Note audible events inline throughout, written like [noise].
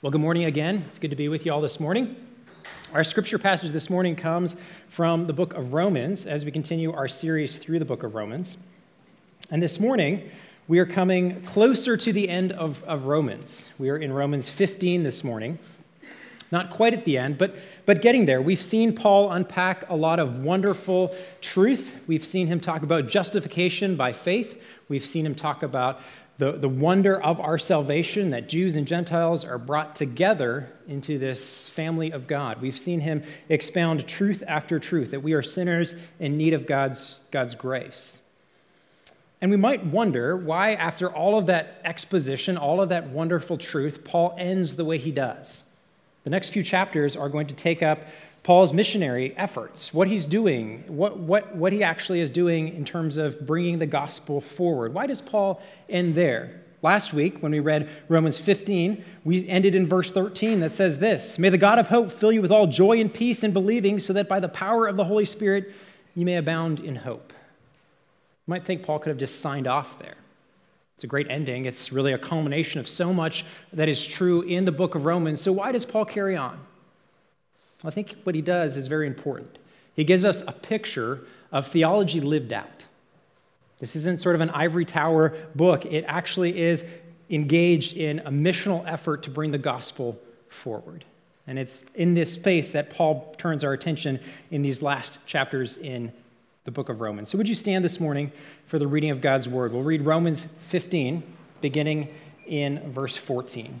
Well, good morning again. It's good to be with you all this morning. Our scripture passage this morning comes from the book of Romans as we continue our series through the book of Romans. And this morning, we are coming closer to the end of, of Romans. We are in Romans 15 this morning. Not quite at the end, but, but getting there. We've seen Paul unpack a lot of wonderful truth. We've seen him talk about justification by faith. We've seen him talk about the, the wonder of our salvation that Jews and Gentiles are brought together into this family of God. We've seen him expound truth after truth that we are sinners in need of God's, God's grace. And we might wonder why, after all of that exposition, all of that wonderful truth, Paul ends the way he does. The next few chapters are going to take up Paul's missionary efforts, what he's doing, what, what, what he actually is doing in terms of bringing the gospel forward. Why does Paul end there? Last week, when we read Romans 15, we ended in verse 13 that says this May the God of hope fill you with all joy and peace in believing, so that by the power of the Holy Spirit you may abound in hope. You might think Paul could have just signed off there. It's a great ending. It's really a culmination of so much that is true in the book of Romans. So, why does Paul carry on? I think what he does is very important. He gives us a picture of theology lived out. This isn't sort of an ivory tower book, it actually is engaged in a missional effort to bring the gospel forward. And it's in this space that Paul turns our attention in these last chapters in the book of Romans. So, would you stand this morning for the reading of God's word? We'll read Romans 15, beginning in verse 14.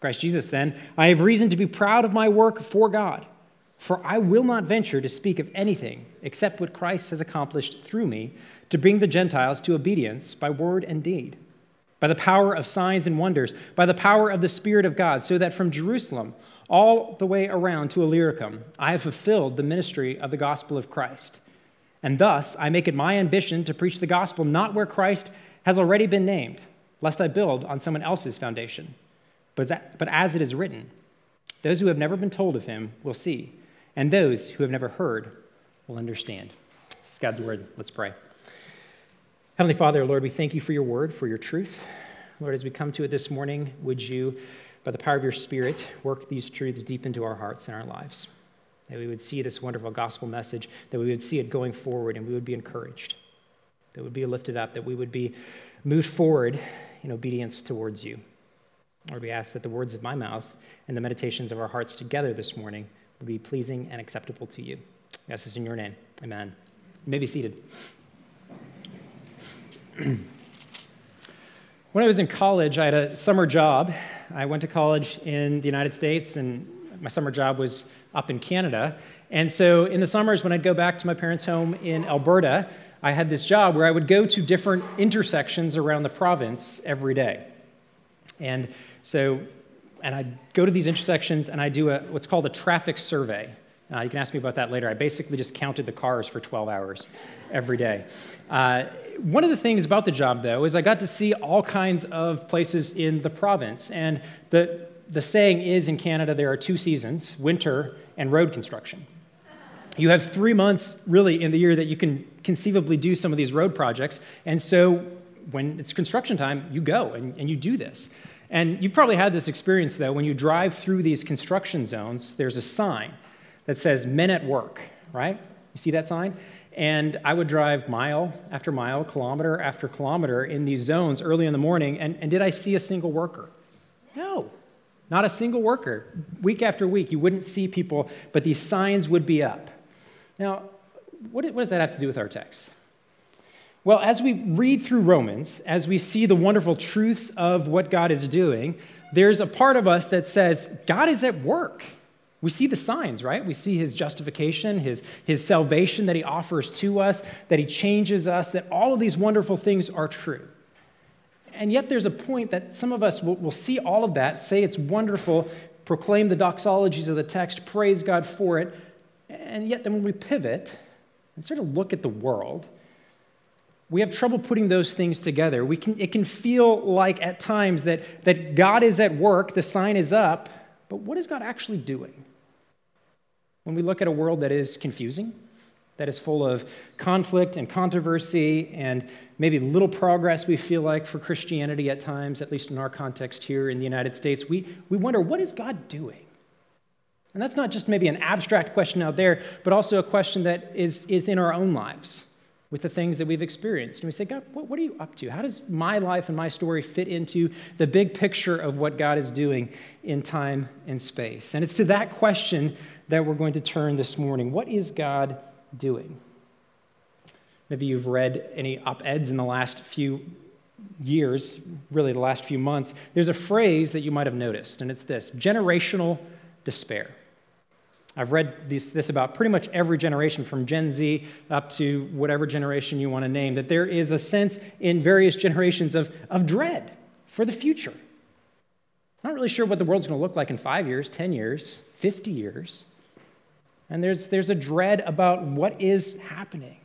Christ Jesus, then, I have reason to be proud of my work for God, for I will not venture to speak of anything except what Christ has accomplished through me to bring the Gentiles to obedience by word and deed, by the power of signs and wonders, by the power of the Spirit of God, so that from Jerusalem all the way around to Illyricum, I have fulfilled the ministry of the gospel of Christ. And thus I make it my ambition to preach the gospel not where Christ has already been named, lest I build on someone else's foundation. But, that, but as it is written, those who have never been told of him will see, and those who have never heard will understand. This is God's word. Let's pray. Heavenly Father, Lord, we thank you for your word, for your truth. Lord, as we come to it this morning, would you, by the power of your Spirit, work these truths deep into our hearts and our lives? That we would see this wonderful gospel message, that we would see it going forward, and we would be encouraged, that we would be lifted up, that we would be moved forward in obedience towards you. Lord, we ask that the words of my mouth and the meditations of our hearts together this morning would be pleasing and acceptable to you. We ask this in your name. Amen. You may be seated. [clears throat] when I was in college, I had a summer job. I went to college in the United States, and my summer job was up in Canada. And so in the summers, when I'd go back to my parents' home in Alberta, I had this job where I would go to different intersections around the province every day. And so, and I go to these intersections and I do a, what's called a traffic survey. Uh, you can ask me about that later. I basically just counted the cars for 12 hours every day. Uh, one of the things about the job, though, is I got to see all kinds of places in the province. And the, the saying is in Canada there are two seasons winter and road construction. You have three months really in the year that you can conceivably do some of these road projects. And so when it's construction time, you go and, and you do this. And you've probably had this experience, though, when you drive through these construction zones, there's a sign that says men at work, right? You see that sign? And I would drive mile after mile, kilometer after kilometer in these zones early in the morning. And, and did I see a single worker? No, not a single worker. Week after week, you wouldn't see people, but these signs would be up. Now, what, what does that have to do with our text? Well, as we read through Romans, as we see the wonderful truths of what God is doing, there's a part of us that says, God is at work. We see the signs, right? We see his justification, his, his salvation that he offers to us, that he changes us, that all of these wonderful things are true. And yet, there's a point that some of us will, will see all of that, say it's wonderful, proclaim the doxologies of the text, praise God for it, and yet then when we pivot and sort of look at the world, we have trouble putting those things together. We can, it can feel like at times that, that God is at work, the sign is up, but what is God actually doing? When we look at a world that is confusing, that is full of conflict and controversy and maybe little progress we feel like for Christianity at times, at least in our context here in the United States, we, we wonder what is God doing? And that's not just maybe an abstract question out there, but also a question that is, is in our own lives with the things that we've experienced. And we say, God, what, what, are you up to? How does my life and my story fit into the big picture of what God is doing in time and space? And it's to that question that we're going to turn this morning. What is God doing? Maybe you've read any op eds in the last few years, really the last few months. There's a phrase that you might have noticed, and it's this generational despair. I've read this, this, about pretty much every generation, from Gen Z up to whatever generation you want to name, that there is a sense in various generations of, of dread for the future. I'm not really sure what the world's going to look like in five years, 10 years, 50 years. And there's, there's a dread about what is happening.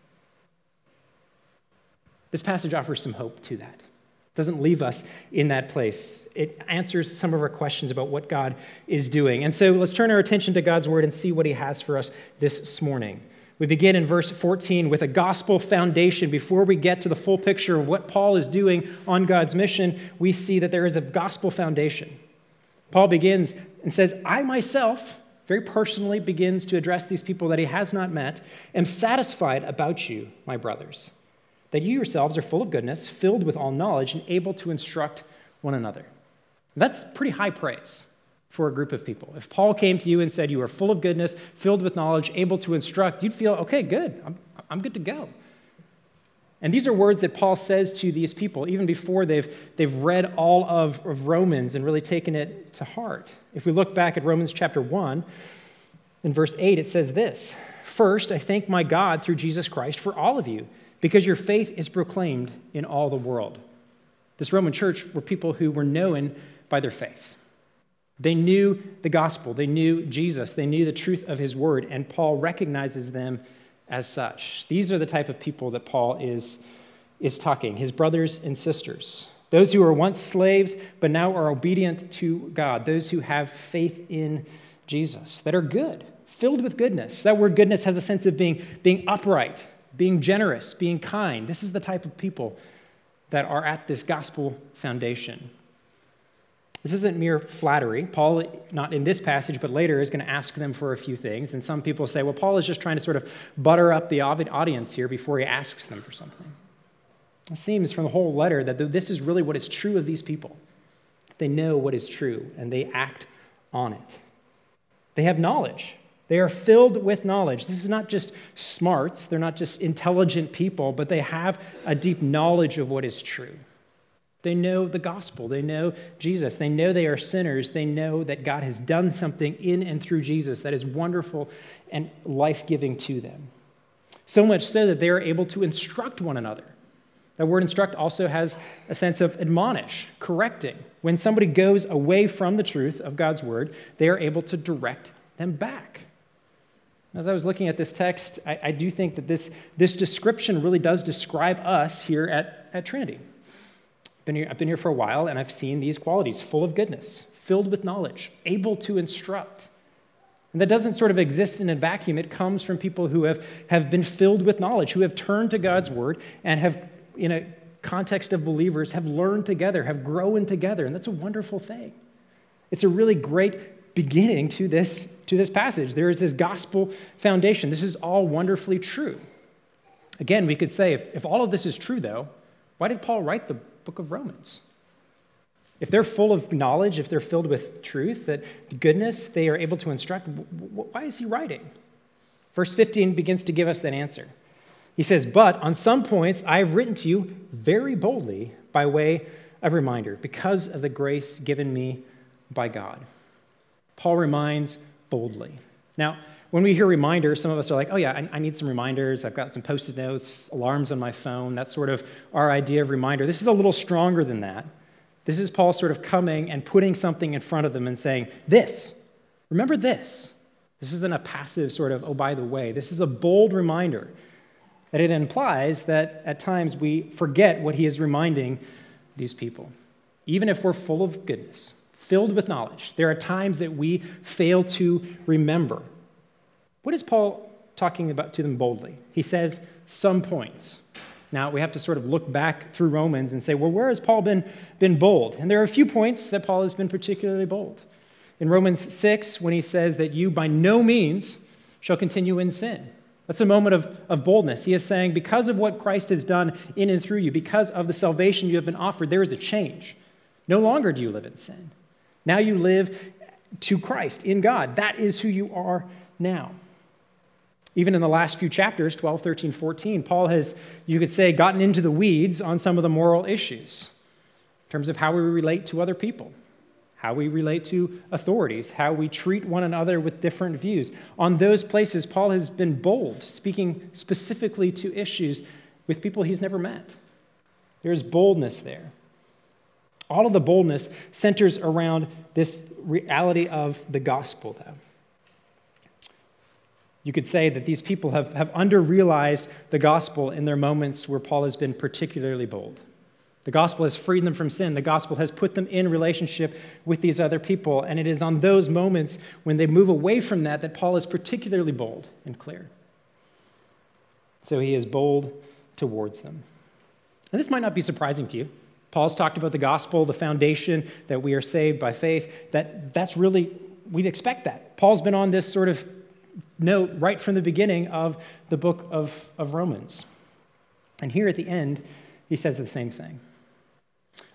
This passage offers some hope to that doesn't leave us in that place. It answers some of our questions about what God is doing. And so let's turn our attention to God's word and see what he has for us this morning. We begin in verse 14 with a gospel foundation. Before we get to the full picture of what Paul is doing on God's mission, we see that there is a gospel foundation. Paul begins and says, I myself, very personally, begins to address these people that he has not met, am satisfied about you, my brothers that you yourselves are full of goodness, filled with all knowledge, and able to instruct one another. That's pretty high praise for a group of people. If Paul came to you and said you are full of goodness, filled with knowledge, able to instruct, you'd feel, okay, good, I'm, I'm good to go. And these are words that Paul says to these people even before they've, they've read all of, of Romans and really taken it to heart. If we look back at Romans chapter 1, in verse 8, it says this First, I thank my God through Jesus Christ for all of you because your faith is proclaimed in all the world. This Roman church were people who were known by their faith. They knew the gospel, they knew Jesus, they knew the truth of his word, and Paul recognizes them as such. These are the type of people that Paul is, is talking, his brothers and sisters. Those who were once slaves, but now are obedient to God. Those who have faith in Jesus, that are good, filled with goodness. That word goodness has a sense of being, being upright, being generous, being kind. This is the type of people that are at this gospel foundation. This isn't mere flattery. Paul, not in this passage, but later, is going to ask them for a few things. And some people say, well, Paul is just trying to sort of butter up the audience here before he asks them for something. It seems from the whole letter that this is really what is true of these people. They know what is true and they act on it. They have knowledge. They are filled with knowledge. This is not just smarts, they're not just intelligent people, but they have a deep knowledge of what is true. They know the gospel. They know Jesus. They know they are sinners. They know that God has done something in and through Jesus that is wonderful and life giving to them. So much so that they are able to instruct one another. That word instruct also has a sense of admonish, correcting. When somebody goes away from the truth of God's word, they are able to direct them back. As I was looking at this text, I, I, do think that this, this description really does describe us here at, at Trinity. Been here, I've been here for a while, and I've seen these qualities full of goodness, filled with knowledge, able to instruct. And that doesn't sort of exist in a vacuum. It comes from people who have, have been filled with knowledge, who have turned to God's word and have, in a context of believers, have learned together, have grown together. And that's a wonderful thing. It's a really great beginning to this to this passage. There is this gospel foundation. This is all wonderfully true. Again, we could say if, if all of this is true, though, why did Paul write the book of Romans? If they're full of knowledge, if they're filled with truth, that goodness, they are able to instruct, why is he writing? Verse 15 begins to give us that answer. He says, But on some points I have written to you very boldly by way of reminder, because of the grace given me by God. Paul reminds boldly. Now, when we hear reminders, some of us are like, oh, yeah, I, I need some reminders. I've got some post it notes, alarms on my phone. That's sort of our idea of reminder. This is a little stronger than that. This is Paul sort of coming and putting something in front of them and saying, This, remember this. This isn't a passive sort of, oh, by the way. This is a bold reminder And it implies that at times we forget what he is reminding these people. Even if we're full of goodness, filled with knowledge, there are times that we fail to remember. What is Paul talking about to them boldly? He says some points. Now, we have to sort of look back through Romans and say, well, where has Paul been, been bold? And there are a few points that Paul has been particularly bold. In Romans 6, when he says that you by no means shall continue in sin. That's a moment of, of boldness. He is saying, because of what Christ has done in and through you, because of the salvation you have been offered, there is a change. No longer do you live in sin. Now you live to Christ, in God. That is who you are now. Even in the last few chapters, 12, 13, 14, Paul has, you could say, gotten into the weeds on some of the moral issues in terms of how we relate to other people, how we relate to authorities, how we treat one another with different views. On those places, Paul has been bold, speaking specifically to issues with people he's never met. There's boldness there. All of the boldness centers around this reality of the gospel, though. You could say that these people have, have under-realized the gospel in their moments where Paul has been particularly bold. The gospel has freed them from sin. The gospel has put them in relationship with these other people. And it is on those moments when they move away from that that Paul is particularly bold and clear. So he is bold towards them. And this might not be surprising to you. Paul's talked about the gospel, the foundation that we are saved by faith. That, that's really, we'd expect that. Paul's been on this sort of note right from the beginning of the book of, of Romans. And here at the end, he says the same thing.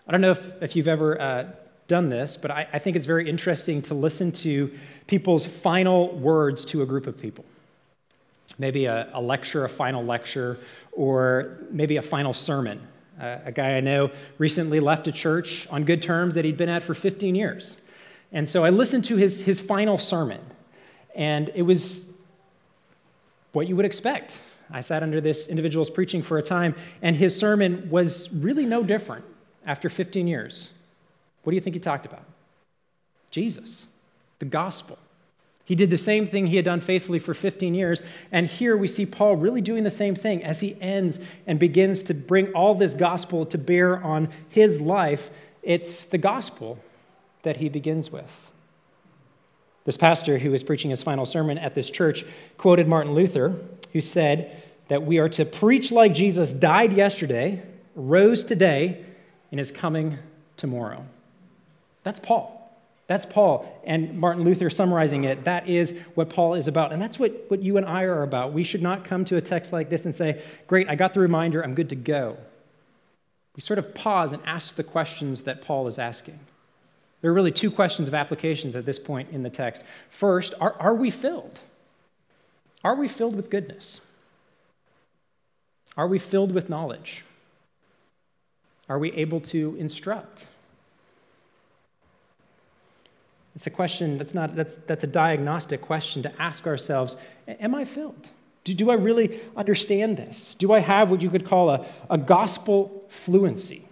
I don't know if, if you've ever uh, done this, but I, I think it's very interesting to listen to people's final words to a group of people. Maybe a, a lecture, a final lecture, or maybe a final sermon. Uh, a guy I know recently left a church on good terms that he'd been at for 15 years. And so I listened to his, his final sermon. And it was what you would expect. I sat under this individual's preaching for a time, and his sermon was really no different after 15 years. What do you think he talked about? Jesus, the gospel. He did the same thing he had done faithfully for 15 years. And here we see Paul really doing the same thing as he ends and begins to bring all this gospel to bear on his life. It's the gospel that he begins with. This pastor who was preaching his final sermon at this church quoted Martin Luther, who said that we are to preach like Jesus died yesterday, rose today, and is coming tomorrow. That's Paul. That's Paul. And Martin Luther summarizing it, that is what Paul is about. And that's what, what you and I are about. We should not come to a text like this and say, Great, I got the reminder, I'm good to go. We sort of pause and ask the questions that Paul is asking. There are really two questions of applications at this point in the text. First, are, are we filled? Are we filled with goodness? Are we filled with knowledge? Are we able to instruct? It's a question that's not that's that's a diagnostic question to ask ourselves, am I filled? Do, do I really understand this? Do I have what you could call a, a gospel fluency?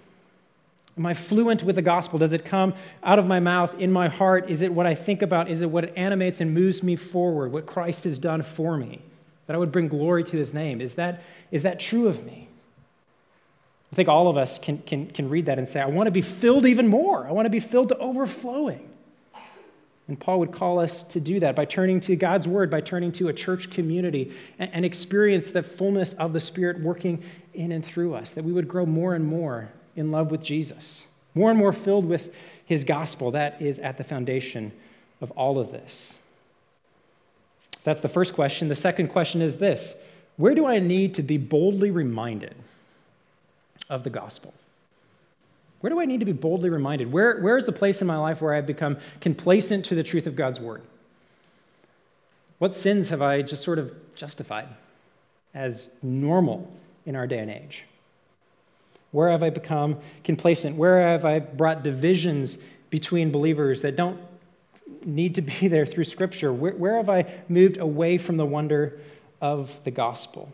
Am I fluent with the gospel? Does it come out of my mouth, in my heart? Is it what I think about? Is it what animates and moves me forward, what Christ has done for me? That I would bring glory to his name. Is that, is that true of me? I think all of us can, can, can read that and say, I want to be filled even more. I want to be filled to overflowing. And Paul would call us to do that by turning to God's word, by turning to a church community, and, and experience the fullness of the Spirit working in and through us, that we would grow more and more in love with Jesus, more and more filled with his gospel. That is at the foundation of all of this. That's the first question. The second question is this Where do I need to be boldly reminded of the gospel? Where do I need to be boldly reminded? Where, where is the place in my life where I've become complacent to the truth of God's word? What sins have I just sort of justified as normal in our day and age? Where have I become complacent? Where have I brought divisions between believers that don't need to be [laughs] there through Scripture? Where, where have I moved away from the wonder of the gospel?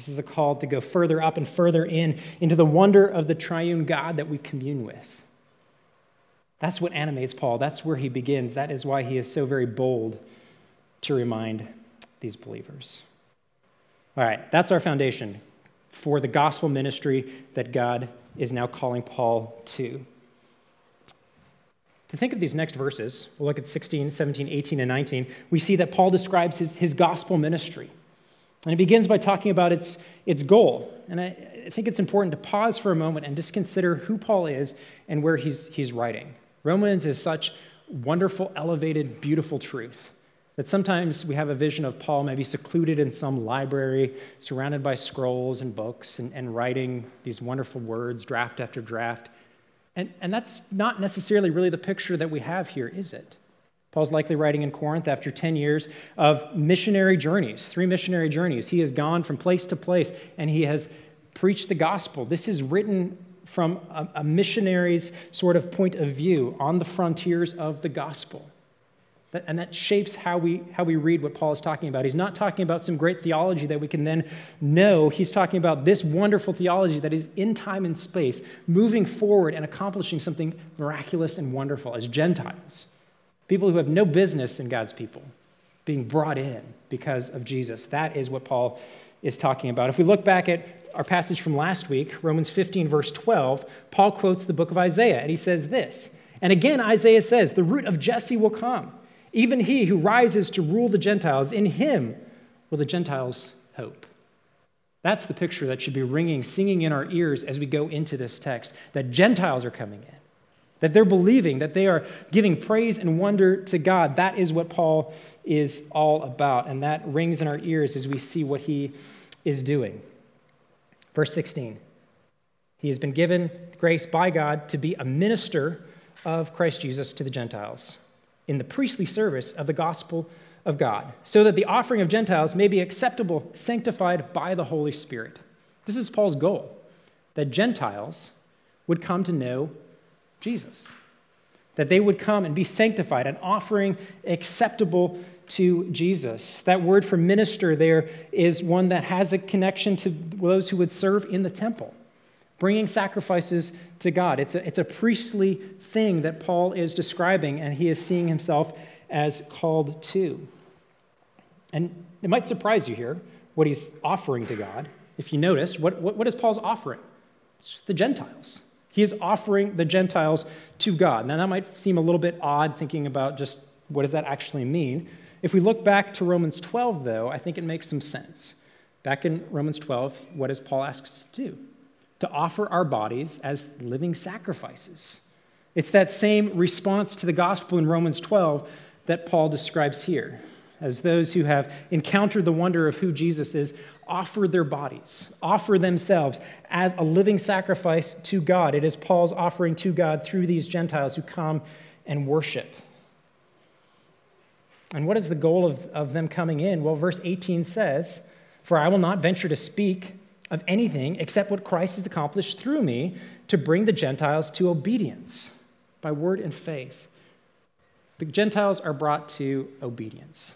This is a call to go further up and further in into the wonder of the triune God that we commune with. That's what animates Paul. That's where he begins. That is why he is so very bold to remind these believers. All right, that's our foundation for the gospel ministry that God is now calling Paul to. To think of these next verses, we'll look at 16, 17, 18, and 19. We see that Paul describes his, his gospel ministry. And it begins by talking about its, its goal. And I, I think it's important to pause for a moment and just consider who Paul is and where he's, he's writing. Romans is such wonderful, elevated, beautiful truth that sometimes we have a vision of Paul maybe secluded in some library, surrounded by scrolls and books, and, and writing these wonderful words, draft after draft. And, and that's not necessarily really the picture that we have here, is it? Paul's likely writing in Corinth after 10 years of missionary journeys, three missionary journeys. He has gone from place to place and he has preached the gospel. This is written from a, a missionary's sort of point of view on the frontiers of the gospel. And that shapes how we, how we read what Paul is talking about. He's not talking about some great theology that we can then know. He's talking about this wonderful theology that is in time and space, moving forward and accomplishing something miraculous and wonderful as Gentiles. People who have no business in God's people being brought in because of Jesus. That is what Paul is talking about. If we look back at our passage from last week, Romans 15, verse 12, Paul quotes the book of Isaiah, and he says this. And again, Isaiah says, The root of Jesse will come, even he who rises to rule the Gentiles. In him will the Gentiles hope. That's the picture that should be ringing, singing in our ears as we go into this text that Gentiles are coming in, that they're believing, that they are giving praise and wonder to God. That is what Paul is all about. And that rings in our ears as we see what he is doing. Verse 16 He has been given grace by God to be a minister of Christ Jesus to the Gentiles in the priestly service of the gospel of God, so that the offering of Gentiles may be acceptable, sanctified by the Holy Spirit. This is Paul's goal that Gentiles would come to know Jesus, that they would come and be sanctified, an offering acceptable to Jesus. That word for minister there is one that has a connection to those who would serve in the temple, bringing sacrifices to God. It's a, it's a priestly thing that Paul is describing, and he is seeing himself as called to. And it might surprise you here what he's offering to God. If you notice, what, what, what is Paul's offering? It's the Gentiles. He is offering the Gentiles to God. Now, that might seem a little bit odd thinking about just what does that actually mean. If we look back to Romans 12, though, I think it makes some sense. Back in Romans 12, what does Paul ask us to do? To offer our bodies as living sacrifices. It's that same response to the gospel in Romans 12 that Paul describes here. As those who have encountered the wonder of who Jesus is, offer their bodies, offer themselves as a living sacrifice to God. It is Paul's offering to God through these Gentiles who come and worship. And what is the goal of, of them coming in? Well, verse 18 says, For I will not venture to speak of anything except what Christ has accomplished through me to bring the Gentiles to obedience by word and faith. The Gentiles are brought to obedience.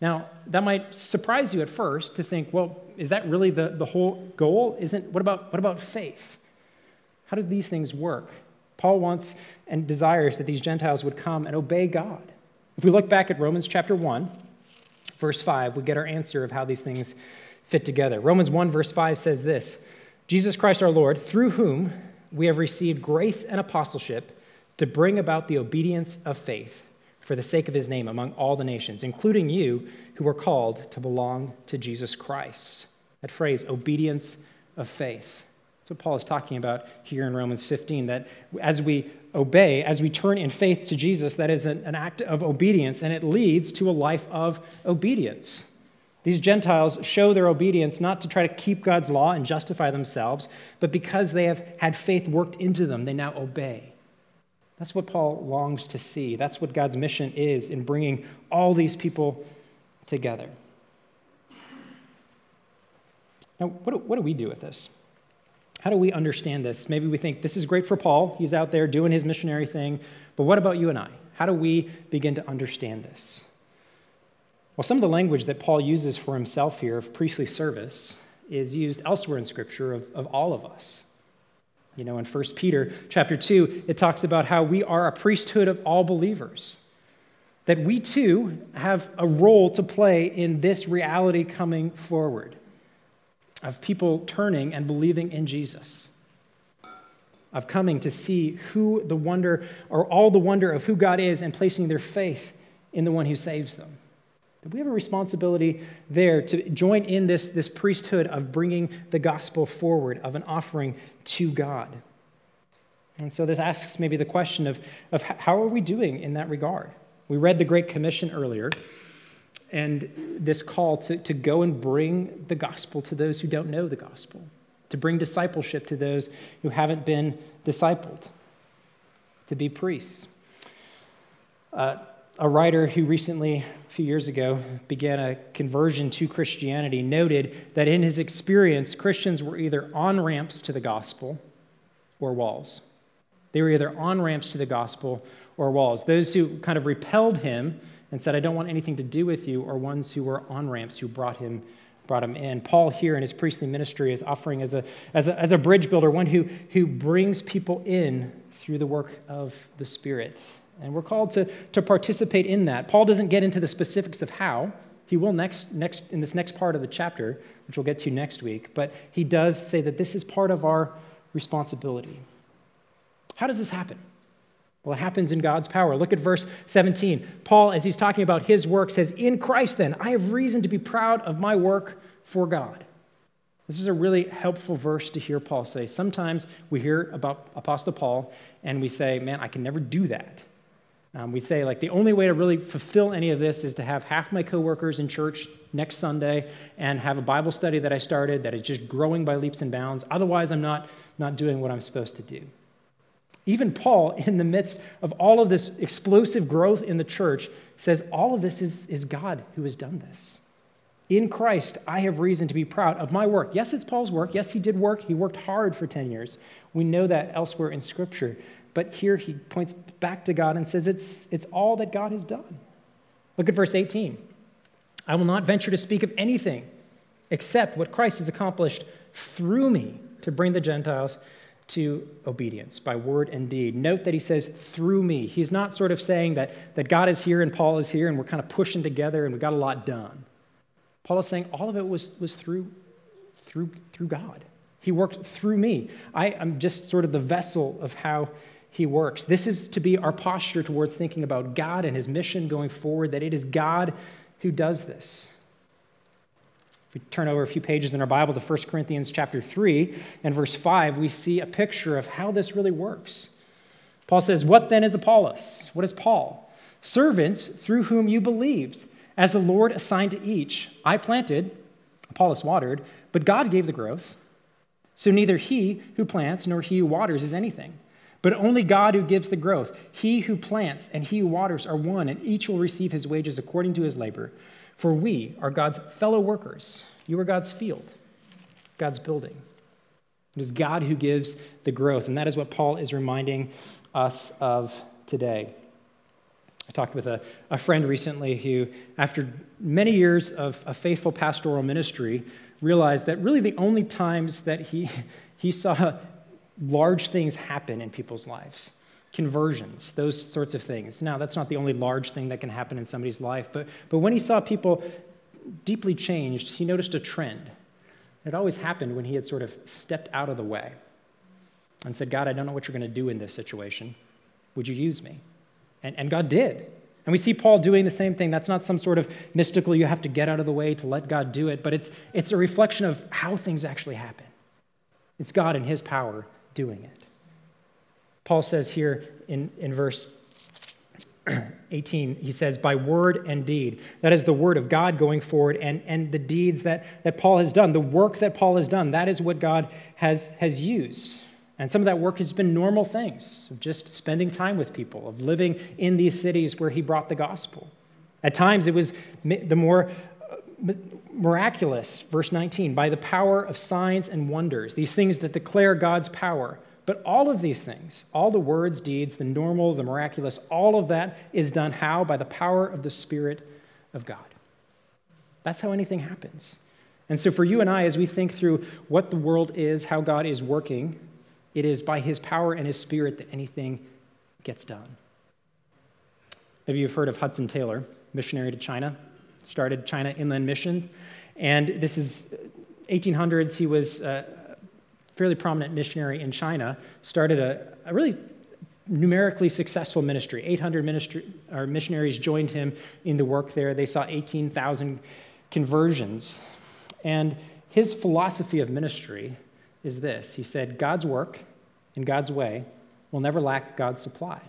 Now, that might surprise you at first to think, well, is that really the, the whole goal? Isn't what about what about faith? How do these things work? Paul wants and desires that these Gentiles would come and obey God. If we look back at Romans chapter 1, verse 5, we get our answer of how these things fit together. Romans 1, verse 5 says this Jesus Christ our Lord, through whom we have received grace and apostleship to bring about the obedience of faith for the sake of his name among all the nations, including you who are called to belong to Jesus Christ. That phrase, obedience of faith. That's what Paul is talking about here in Romans 15, that as we obey, as we turn in faith to Jesus, that is an, an act of obedience, and it leads to a life of obedience. These Gentiles show their obedience not to try to keep God's law and justify themselves, but because they have had faith worked into them, they now obey. That's what Paul longs to see. That's what God's mission is in bringing all these people together. Now, what do, what do we do with this? How do we understand this? Maybe we think this is great for Paul. He's out there doing his missionary thing. But what about you and I? How do we begin to understand this? Well, some of the language that Paul uses for himself here of priestly service is used elsewhere in Scripture of, of all of us. You know, in 1 Peter chapter 2, it talks about how we are a priesthood of all believers. That we too have a role to play in this reality coming forward of people turning and believing in Jesus, of coming to see who the wonder, or all the wonder of who God is, and placing their faith in the one who saves them. That we have a responsibility there to join in this, this priesthood of bringing the gospel forward, of an offering to God. And so this asks maybe the question of, of how are we doing in that regard? We read the Great Commission earlier and this call to, to go and bring the gospel to those who don't know the gospel, to bring discipleship to those who haven't been discipled, to be priests. Uh, a writer who recently, few years ago, began a conversion to Christianity noted that in his experience, Christians were either on ramps to the gospel or walls. They were either on ramps to the gospel or walls. Those who kind of repelled him and said, I don't want anything to do with you, or ones who were on ramps who brought him, brought him in. Paul, here in his priestly ministry, is offering as a, as a, as a bridge builder, one who, who brings people in through the work of the Spirit. And we're called to, to participate in that. Paul doesn't get into the specifics of how. He will next, next in this next part of the chapter, which we'll get to next week, but he does say that this is part of our responsibility. How does this happen? Well, it happens in God's power. Look at verse 17. Paul, as he's talking about his work, says, In Christ, then, I have reason to be proud of my work for God. This is a really helpful verse to hear Paul say. Sometimes we hear about Apostle Paul and we say, Man, I can never do that. Um, we say, like, the only way to really fulfill any of this is to have half my coworkers in church next Sunday and have a Bible study that I started that is just growing by leaps and bounds. Otherwise, I'm not, not doing what I'm supposed to do. Even Paul, in the midst of all of this explosive growth in the church, says all of this is, is God who has done this. In Christ, I have reason to be proud of my work. Yes, it's Paul's work. Yes, he did work. He worked hard for 10 years. We know that elsewhere in Scripture. But here he points back to God and says it's, it's all that God has done. Look at verse 18. I will not venture to speak of anything except what Christ has accomplished through me to bring the Gentiles to obedience by word and deed. Note that he says, through me. He's not sort of saying that, that God is here and Paul is here and we're kind of pushing together and we got a lot done. Paul is saying all of it was, was through, through, through God. He worked through me. I, am just sort of the vessel of how he works. This is to be our posture towards thinking about God and his mission going forward, that it is God who does this If we turn over a few pages in our Bible to 1 Corinthians chapter 3 and verse 5, we see a picture of how this really works. Paul says, What then is Apollos? What is Paul? Servants through whom you believed, as the Lord assigned to each. I planted, Apollos watered, but God gave the growth. So neither he who plants nor he who waters is anything, but only God who gives the growth. He who plants and he who waters are one, and each will receive his wages according to his labor. For we are God's fellow workers. You are God's field, God's building. It is God who gives the growth, and that is what Paul is reminding us of today. I talked with a, a friend recently who, after many years of a faithful pastoral ministry, realized that really the only times that he, [laughs] he saw large things happen in people's lives conversions, those sorts of things. Now, that's not the only large thing that can happen in somebody's life, but, but when he saw people deeply changed, he noticed a trend. It always happened when he had sort of stepped out of the way and said, God, I don't know what you're going to do in this situation. Would you use me? And, and God did. And we see Paul doing the same thing. That's not some sort of mystical, you have to get out of the way to let God do it, but it's, it's a reflection of how things actually happen. It's God and his power doing it. Paul says here in, in verse [clears throat] 18, he says, by word and deed. That is the word of God going forward and, and the deeds that, that Paul has done, the work that Paul has done. That is what God has, has used. And some of that work has been normal things of just spending time with people, of living in these cities where he brought the gospel. At times, it was the more uh, miraculous, verse 19, by the power of signs and wonders, these things that declare God's power. But all of these things, all the words, deeds, the normal, the miraculous, all of that is done how? By the power of the Spirit of God. That's how anything happens. And so, for you and I, as we think through what the world is, how God is working it is by his power and his spirit that anything gets done. Maybe you've heard of Hudson Taylor, missionary to China, started China Inland Mission. And this is 1800s. He was a fairly prominent missionary in China, started a, a really numerically successful ministry. 800 ministry, or missionaries joined him in the work there. They saw 18,000 conversions. And his philosophy of ministry is this He said, God's work in God's way will never lack God's supply.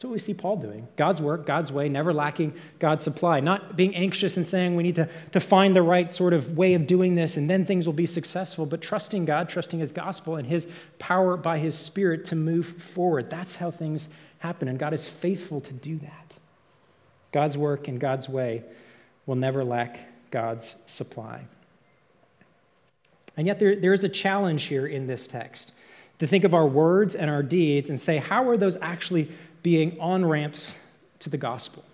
That's what we see Paul doing. God's work, God's way, never lacking God's supply. Not being anxious and saying we need to, to find the right sort of way of doing this and then things will be successful, but trusting God, trusting His gospel and His power by His Spirit to move forward. That's how things happen, and God is faithful to do that. God's work and God's way will never lack God's supply. And yet, there, there is a challenge here in this text to think of our words and our deeds and say, how are those actually being on ramps to the gospel,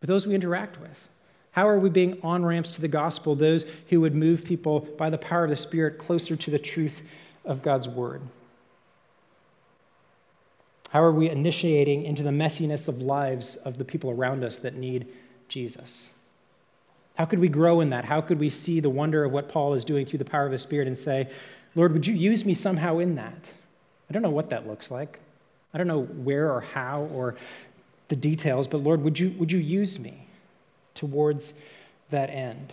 but those we interact with. How are we being on ramps to the gospel, those who would move people by the power of the Spirit closer to the truth of God's word? How are we initiating into the messiness of lives of the people around us that need Jesus? How could we grow in that? How could we see the wonder of what Paul is doing through the power of the Spirit and say, Lord, would you use me somehow in that? I don't know what that looks like. I don't know where or how or the details, but Lord, would you, would you use me towards that end?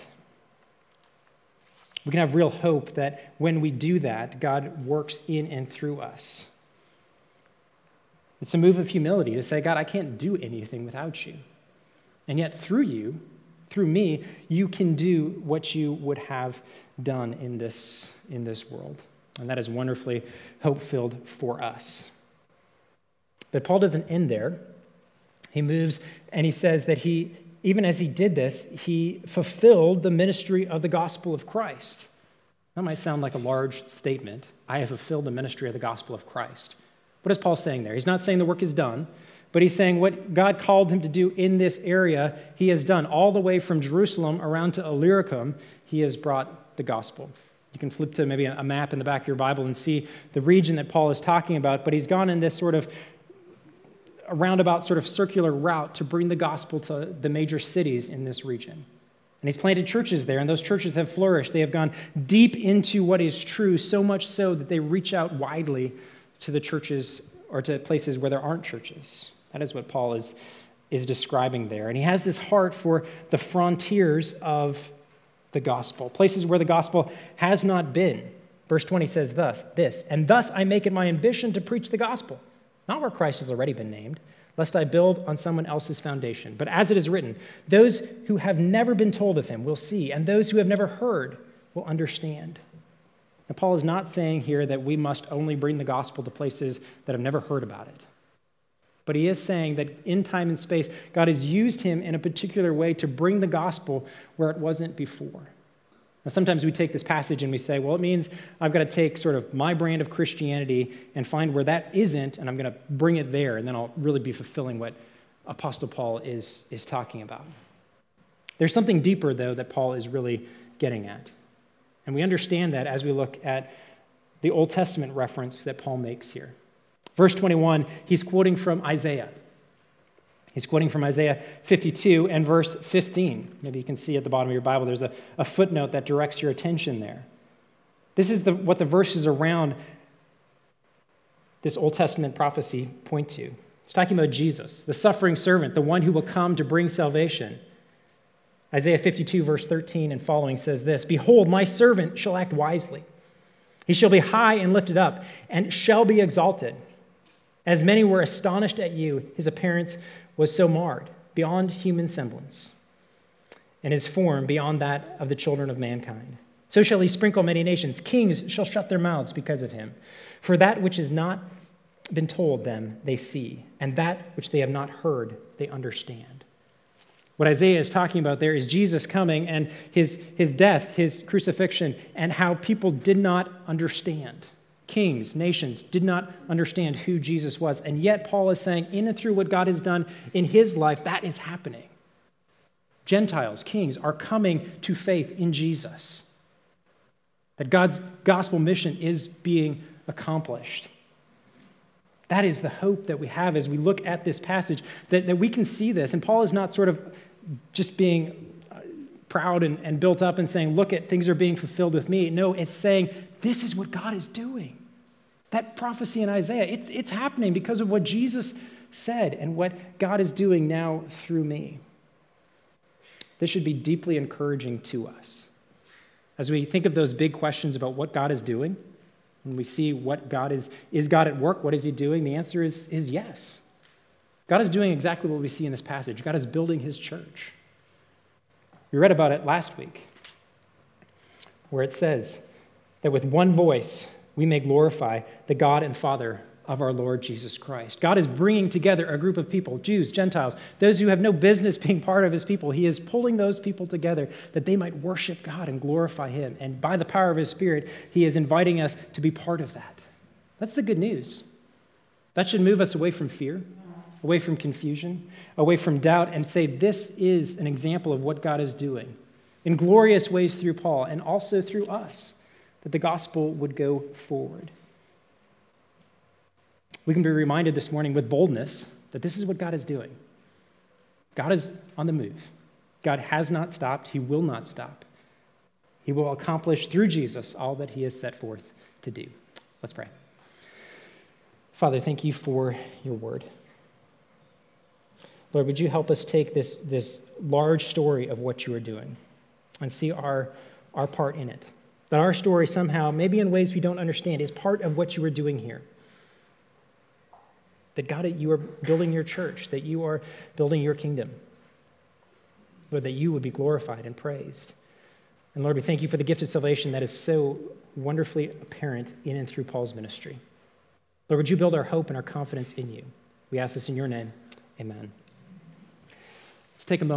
We can have real hope that when we do that, God works in and through us. It's a move of humility to say, God, I can't do anything without you. And yet, through you, through me, you can do what you would have done in this, in this world. And that is wonderfully hope filled for us. But Paul doesn't end there. He moves and he says that he, even as he did this, he fulfilled the ministry of the gospel of Christ. That might sound like a large statement. I have fulfilled the ministry of the gospel of Christ. What is Paul saying there? He's not saying the work is done, but he's saying what God called him to do in this area, he has done. All the way from Jerusalem around to Illyricum, he has brought the gospel. You can flip to maybe a map in the back of your Bible and see the region that Paul is talking about, but he's gone in this sort of a roundabout sort of circular route to bring the gospel to the major cities in this region. And he's planted churches there, and those churches have flourished. They have gone deep into what is true, so much so that they reach out widely to the churches or to places where there aren't churches. That is what Paul is, is describing there. And he has this heart for the frontiers of the gospel, places where the gospel has not been. Verse 20 says thus, this, and thus I make it my ambition to preach the gospel not where Christ has already been named, lest I build on someone else's foundation. But as it is written, those who have never been told of him will see, and those who have never heard will understand. And Paul is not saying here that we must only bring the gospel to places that have never heard about it. But he is saying that in time and space, God has used him in a particular way to bring the gospel where it wasn't before. Now, sometimes we take this passage and we say, well, it means I've got to take sort of my brand of Christianity and find where that isn't, and I'm going to bring it there, and then I'll really be fulfilling what Apostle Paul is, is talking about. There's something deeper, though, that Paul is really getting at. And we understand that as we look at the Old Testament reference that Paul makes here. Verse 21, he's quoting from Isaiah. He's quoting from Isaiah 52 and verse 15. Maybe you can see at the bottom of your Bible, there's a, a footnote that directs your attention there. This is the, what the verses around this Old Testament prophecy point to. It's talking about Jesus, the suffering servant, the one who will come to bring salvation. Isaiah 52, verse 13 and following says this Behold, my servant shall act wisely. He shall be high and lifted up, and shall be exalted. As many were astonished at you, his appearance was so marred beyond human semblance, and his form beyond that of the children of mankind. So shall he sprinkle many nations. Kings shall shut their mouths because of him. For that which has not been told them, they see, and that which they have not heard, they understand. What Isaiah is talking about there is Jesus coming and his, his death, his crucifixion, and how people did not understand kings, nations did not understand who Jesus was. And yet, Paul is saying, in and through what God has done in his life, that is happening. Gentiles, kings, are coming to faith in Jesus. That God's gospel mission is being accomplished. That is the hope that we have as we look at this passage, that, that we can see this. And Paul is not sort of just being uh, proud and, and built up and saying, Look at things are being fulfilled with me. No, it's saying, This is what God is doing. That prophecy in Isaiah, it's, it's happening because of what Jesus said and what God is doing now through me. This should be deeply encouraging to us. As we think of those big questions about what God is doing, when we see what God is, is God at work? What is He doing? The answer is, is yes. God is doing exactly what we see in this passage. God is building His church. We read about it last week, where it says that with one voice we may glorify the God and Father of our Lord Jesus Christ. God is bringing together a group of people, Jews, Gentiles, those who have no business [laughs] being part of his people. He is pulling those people together that they might worship God and glorify him. And by the power of his Spirit, he is inviting us to be part of that. That's the good news. That should move us away from fear, away from confusion, away from doubt, and say, This is an example of what God is doing in glorious ways through Paul and also through us, that the gospel would go forward we can be reminded this morning with boldness that this is what God is doing. God is on the move. God has not stopped. He will not stop. He will accomplish through Jesus all that he has set forth to do. Let's pray. Father, thank you for your word. Lord, would you help us take this, this large story of what you are doing and see our, our part in it? That our story somehow, maybe in ways we don't understand, is part of what you are doing here that God, you are building your church, that you are building your kingdom. Lord, that you would be glorified and praised. And Lord, we thank you for the gift of salvation that is so wonderfully apparent in and through Paul's ministry. Lord, would you build our hope and our confidence in you? We ask this in your name. Amen. Let's take a moment.